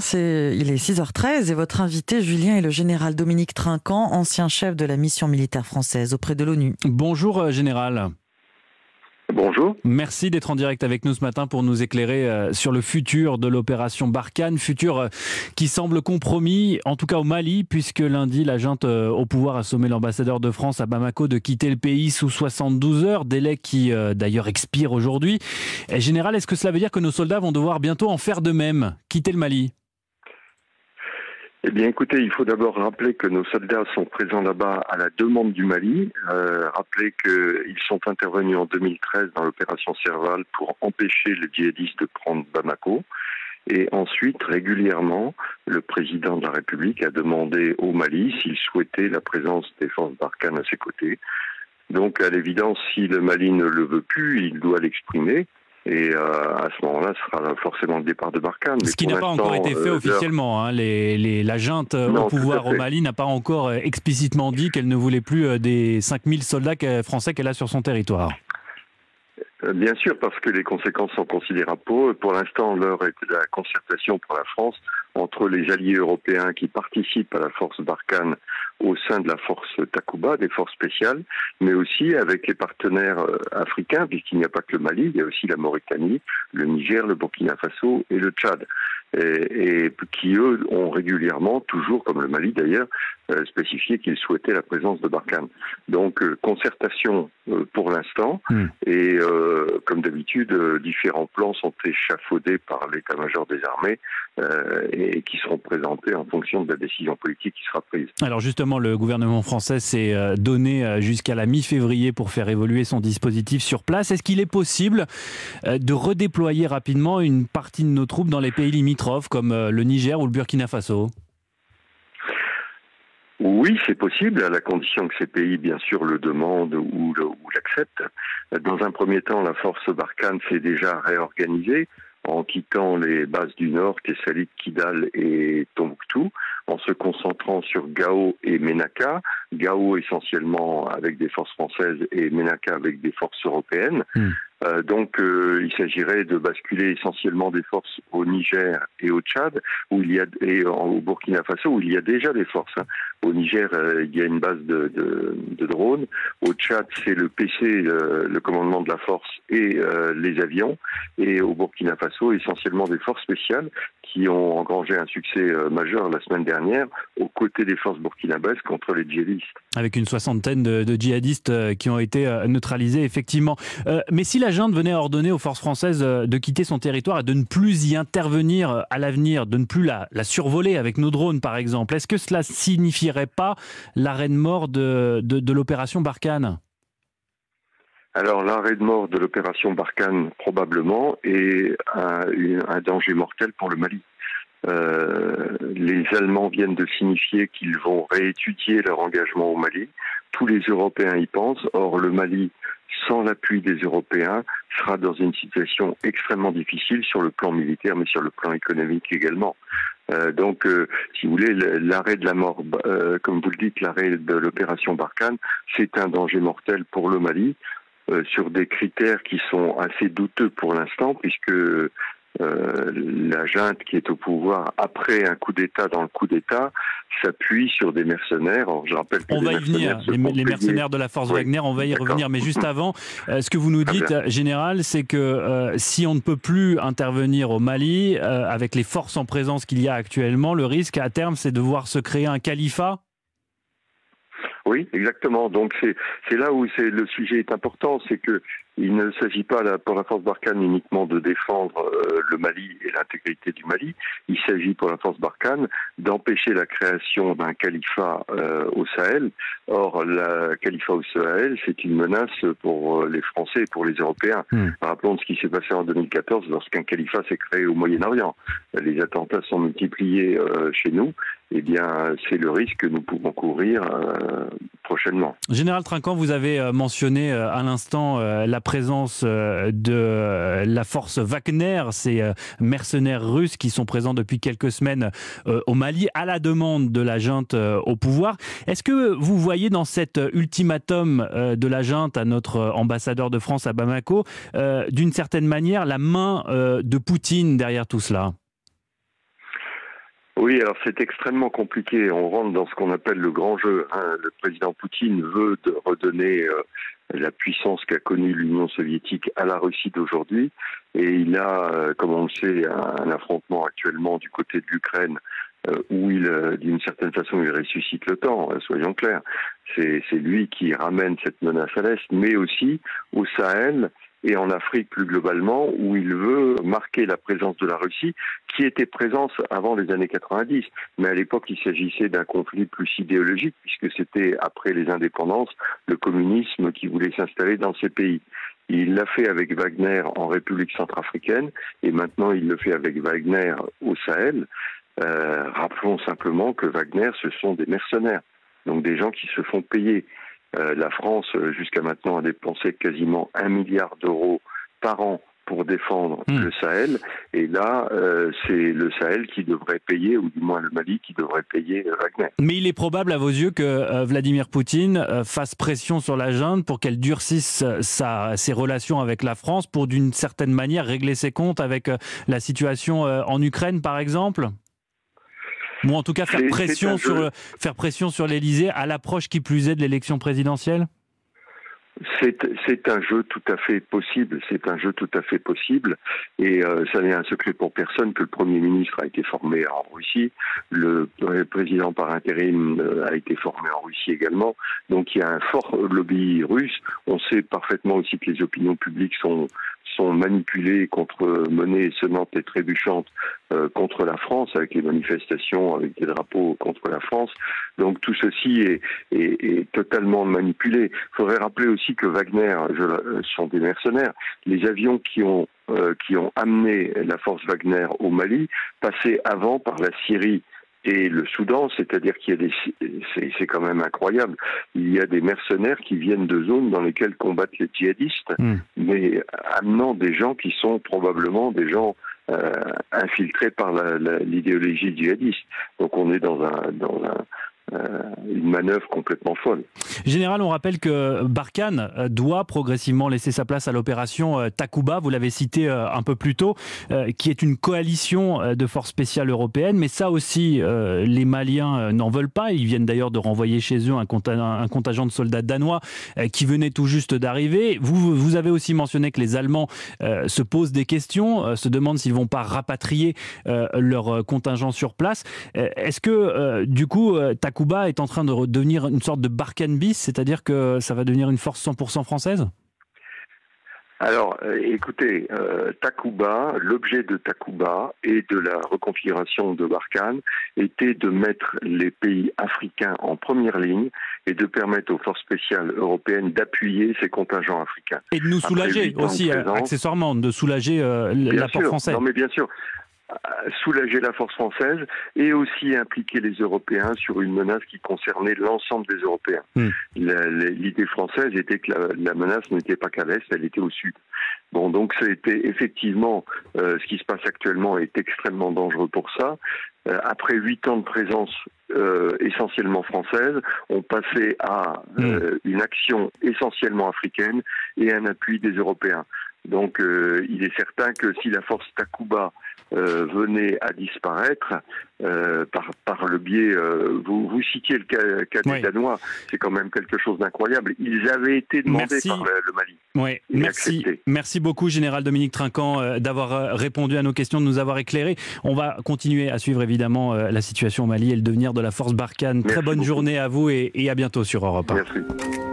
c'est, il est 6h13 et votre invité Julien est le général Dominique Trinquant, ancien chef de la mission militaire française auprès de l'ONU. Bonjour euh, général. Bonjour. Merci d'être en direct avec nous ce matin pour nous éclairer euh, sur le futur de l'opération Barkhane, futur euh, qui semble compromis, en tout cas au Mali, puisque lundi, la junte au pouvoir a sommé l'ambassadeur de France à Bamako de quitter le pays sous 72 heures, délai qui d'ailleurs expire aujourd'hui. Général, est-ce que cela veut dire que nos soldats vont devoir bientôt en faire de même, quitter le Mali? Eh bien, écoutez, il faut d'abord rappeler que nos soldats sont présents là-bas à la demande du Mali. Euh, rappeler qu'ils sont intervenus en 2013 dans l'opération Serval pour empêcher les djihadistes de prendre Bamako. Et ensuite, régulièrement, le président de la République a demandé au Mali s'il souhaitait la présence des forces Barkhane à ses côtés. Donc, à l'évidence, si le Mali ne le veut plus, il doit l'exprimer. Et euh, à ce moment-là, ce sera forcément le départ de Barkhane. Ce qui n'a pas encore été fait euh, officiellement. Hein. Les, la junte euh, au pouvoir au Mali n'a pas encore explicitement dit qu'elle ne voulait plus des 5000 soldats français qu'elle a sur son territoire. Bien sûr, parce que les conséquences sont considérables pour eux. Pour l'instant, l'heure est de la concertation pour la France entre les alliés européens qui participent à la force Barkhane au sein de la force Takuba, des forces spéciales, mais aussi avec les partenaires euh, africains, puisqu'il n'y a pas que le Mali, il y a aussi la Mauritanie, le Niger, le Burkina Faso et le Tchad et, qui eux ont régulièrement, toujours comme le Mali d'ailleurs, euh, spécifié qu'ils souhaitaient la présence de Barkhane. Donc euh, concertation euh, pour l'instant hmm. et comme d'habitude, différents plans sont échafaudés par l'état-major des armées et qui seront présentés en fonction de la décision politique qui sera prise. Alors justement, le gouvernement français s'est donné jusqu'à la mi-février pour faire évoluer son dispositif sur place. Est-ce qu'il est possible de redéployer rapidement une partie de nos troupes dans les pays limites comme euh, le Niger ou le Burkina Faso? Oui, c'est possible, à la condition que ces pays, bien sûr, le demandent ou l'acceptent. Dans un premier temps, la force Barkhane s'est déjà réorganisée en quittant les bases du Nord, Kessalit, Kidal et Tombouctou, Gao et Menaka. Gao essentiellement avec des forces françaises et Menaka avec des forces européennes. Hmm. Euh, donc, euh, il s'agirait de basculer essentiellement des forces au Niger et au Tchad, où il y a et au Burkina Faso, où il y a déjà des forces. Hein. Au Niger, euh, il y a une base de, drones. Au Tchad, c'est le PC, le commandement de la force et les avions. Et au Burkina Faso, essentiellement des forces spéciales qui ont engrangé un succès majeur la semaine dernière aux côtés des forces burkinabèses contre les djihadistes. Avec une soixantaine de, djihadistes qui ont été neutralisés, effectivement. mais si la la junte venait à ordonner aux forces françaises euh, de quitter son territoire et de ne plus y intervenir euh, à l'avenir, de ne plus la, survoler avec nos drones par exemple, est-ce que cela pas l'arrêt de mort de, l'opération Barkhane alors l'arrêt de mort de l'opération Barkhane probablement est un, danger mortel pour le Mali. Euh, les Allemands viennent de signifier qu'ils vont réétudier leur engagement au Mali. Tous les Européens y pensent. Or, le Mali sans l'appui des Européens, sera dans une situation extrêmement difficile sur le plan militaire, mais sur le plan économique également. Euh, donc, euh, si vous voulez, l'arrêt de la mort, comme vous le dites, l'arrêt de l'opération Barkhane, c'est un danger mortel pour le Mali, sur des critères qui sont assez douteux pour l'instant, puisque euh, la junte qui est au pouvoir après un coup d'État dans le coup d'État s'appuie sur des mercenaires. je rappelle on va y venir. Les, mercenaires de la force Wagner, on va y revenir. Mais juste avant, euh, ce que vous nous dites, général, c'est que euh, si on ne peut plus intervenir au Mali avec les forces en présence qu'il y a actuellement, le risque à terme, c'est de voir se créer un califat oui, exactement. Donc c'est là où le sujet est important, c'est que il ne s'agit pas pour la force Barkhane uniquement de défendre euh, le Mali et l'intégrité du Mali. Il s'agit pour la force Barkhane d'empêcher la création d'un califat euh, au Sahel. Or, le califat au Sahel, c'est une menace pour euh, les Français et pour les Européens. Hmm. Rappelons ce qui s'est passé en 2014 lorsqu'un califat s'est créé au Moyen-Orient. Les attentats sont multipliés chez nous. Eh bien, c'est le risque que nous pouvons courir prochainement. Général Trinquant, vous avez mentionné à l'instant la présence euh, de la force Wagner, ces euh, mercenaires russes qui sont présents depuis quelques semaines euh, au Mali à la demande de la junte au pouvoir. Est-ce que vous voyez dans cet ultimatum de la junte à notre ambassadeur de France à Bamako, d'une certaine manière, la main de Poutine derrière tout cela? Oui, alors c'est extrêmement compliqué. On rentre dans ce qu'on appelle le grand jeu. Hein. Le président Poutine veut redonner euh, la puissance qu'a connue l'Union soviétique à la Russie d'aujourd'hui. Et il a, euh, comme on le sait, un, affrontement actuellement du côté de l'Ukraine euh, où il, d'une certaine façon, il ressuscite le temps, soyons clairs. C'est lui qui ramène cette menace à l'Est, mais aussi au Sahel, et en Afrique plus globalement, où il veut marquer la présence de la Russie, qui était présente avant les années 90. Mais à l'époque, il s'agissait d'un conflit plus idéologique, puisque c'était après les indépendances le communisme qui voulait s'installer dans ces pays. Il l'a fait avec Wagner en République centrafricaine, et maintenant il le fait avec Wagner au Sahel. Euh, rappelons simplement que Wagner, ce sont des mercenaires, donc des gens qui se font payer. Euh, la France, euh, jusqu'à maintenant, a dépensé quasiment un milliard d'euros par an pour défendre hmm. le Sahel. Et là, euh, c'est le Sahel qui devrait payer, ou du moins le Mali qui devrait payer Wagner. Mais il est probable, à vos yeux, que Vladimir Poutine fasse pression sur la junte pour qu'elle durcisse sa, ses relations avec la France pour, d'une certaine manière, régler ses comptes avec la situation en Ukraine, par exemple? Ou en tout cas faire pression sur faire pression sur l'Élysée à l'approche qui plus est de l'élection présidentielle? C'est un jeu tout à fait possible. C'est un jeu tout à fait possible. Et euh, ça n'est un secret pour personne que le Premier ministre a été formé en Russie. Le président par intérim euh, a été formé en Russie également. Donc il y a un fort lobby russe. On sait parfaitement aussi que les opinions publiques sont sont manipulées contre menées sonnantes et trébuchantes euh, contre la France, avec les manifestations, avec des drapeaux contre la France. Donc tout ceci est, totalement manipulé. Il faudrait rappeler aussi que Wagner je, euh, sont des mercenaires. Les avions qui ont euh, qui ont amené la force Wagner au Mali passaient avant par la Syrie et le Soudan, c'est-à-dire qu'il y a des, c'est quand même incroyable. Il y a des mercenaires qui viennent de zones dans lesquelles combattent les djihadistes, hmm. mais amenant des gens qui sont probablement des gens euh, infiltrés par l'idéologie djihadiste. Donc on est dans un, dans un, une manœuvre complètement folle. Général, on rappelle que Barkhane euh, doit progressivement laisser sa place à l'opération euh, Takuba, vous l'avez cité un peu plus tôt, qui est une coalition de forces spéciales européennes, mais ça aussi, les Maliens n'en veulent pas. Ils viennent d'ailleurs de renvoyer chez eux un, contingent de soldats danois qui venait tout juste d'arriver. Vous, vous avez aussi mentionné que les Allemands se posent des questions, se demandent s'ils vont pas rapatrier leur contingent sur place. Est-ce que, du coup, Takuba Takuba est en train de devenir une sorte de Barkhane bis, c'est-à-dire que ça va devenir une force 100% française? Alors, euh, écoutez, euh, Takuba, l'objet de Takuba et de la reconfiguration de Barkhane était de mettre les pays africains en première ligne et de permettre aux forces spéciales européennes d'appuyer ces contingents africains. Et de nous soulager aussi, accessoirement, de soulager euh, l'apport français. Non, mais bien sûr soulager la force française et aussi impliquer les Européens sur une menace qui concernait l'ensemble des Européens. Hmm. L'idée française était que la, menace n'était pas qu'à l'est, elle était au sud. Bon, donc c'était effectivement euh, ce qui se passe actuellement est extrêmement dangereux pour ça. Euh, après huit ans de présence euh, essentiellement française, on passait à hmm. une action essentiellement africaine et un appui des Européens. Donc il est certain que si la force Takuba euh, venait à disparaître euh, par, par le biais. Euh, vous, vous citiez le cas, cas des Danois, c'est quand même quelque chose d'incroyable. Ils avaient été demandés par le, Mali. Oui, merci. Merci beaucoup, Général Dominique Trinquant, d'avoir répondu à nos questions, de nous avoir éclairés. On va continuer à suivre évidemment la situation au Mali et le devenir de la force Barkhane. Très bonne journée à vous et, et à bientôt sur Europe 1. Merci.